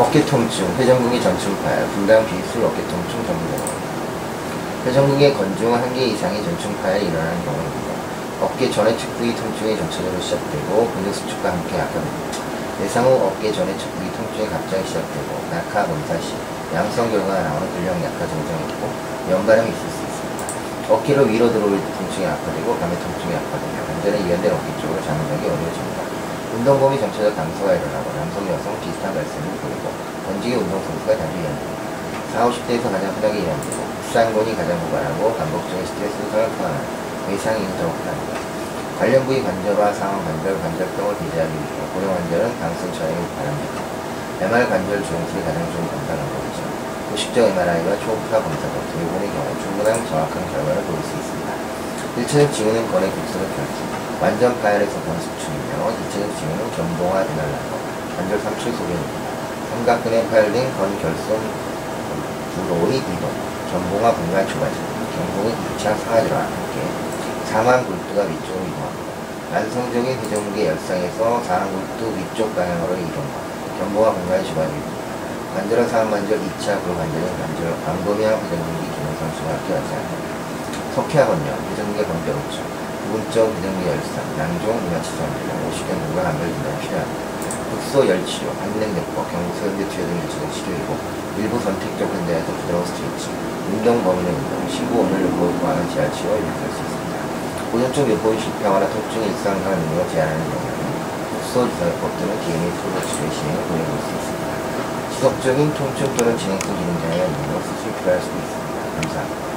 어깨 통증, 회전근개 전충파열, 분당 비술 어깨 통증 전문병원. 회전근개 건중 한개 이상의 전충파열이 일어나는 경우입니다. 어깨 전의 측 부위 통증이 전체적으로 시작되고 근육 수축과 함께 악화됩니다. 예상 후 어깨 전의 측 부위 통증이 갑자기 시작되고 낙하 검사 시 양성 결과가 나오는 근력 약화 증상이 있고 연발음이 있을 수 있습니다. 어깨로 위로 들어올 때 통증이 악화되고 감의 통증이 악화되며 관절에 이완된 어깨 쪽으로 잠자기 어려워집니다. 운동 범위 전체적 감소가 일어나고 남성, 여성 비슷한 발생을 보이고 번지기 운동 성수가 자주 이완됩니다. 4, 50대에서 가장 흔하게 이완되고 쌍곤이 가장 고발하고 반복적인 스트레스 현상을 포함하는 외상이 더욱 흔합니다. 관련 부위 관절화 상황 관절, 관절병을 배제하기 위해 고령 관절은 방송 처형이 바랍니다. MR 관절 주름술이 가장 좋은 검사 방법이죠. 고식적 MRI와 초음파 검사 등 대부분의 경우 충분한 정확한 결과를 보일 수 있습니다. 1차적 징후는 건의 급속의 결핍, 완전 파열에서 본 수축이며 2차적 징후는 견봉화 대날라고 관절 삼출 소변입니다. 삼각근의 파열된 건 결손 부로의 이동, 견봉화 분간 초과지, 견봉의 2차 상하지와 함께 사망 굴두가 위쪽으로 이동합니다. 만성적인 회전근개 열상에서 사망 굴두 위쪽 방향으로 이동과 견봉화 분간이 주관입니다. 관절은 상반절 2차 불관절은 관절 광범위한 회전근개 기능 상 수가 함께 발생합니다. 석회하건요, 회전근개 건절 우측, 부분적 회전근개 열상, 이마치성 등 50견고가 감별 진단이 필요합니다. 극소 열치료, 한den대법, 경소현대 투여 등 일치는 치료이고 일부 선택적 환자에서 부드러운 스트레칭, 운동 범위의 운동, 신부 오늘 요법을 포함한 지하치료가 유익할 수 있습니다. 고전적 요법이 실패하거나 통증이 일상생활 능력을 제한하는 경우에는 국소 주사요법 또는 DMA 프로 치료의 시행을 고려할 수 있습니다. 지속적인 통증 또는 진행성 기능 장애가 있는 수술 필요할 수도 있습니다. 감사합니다.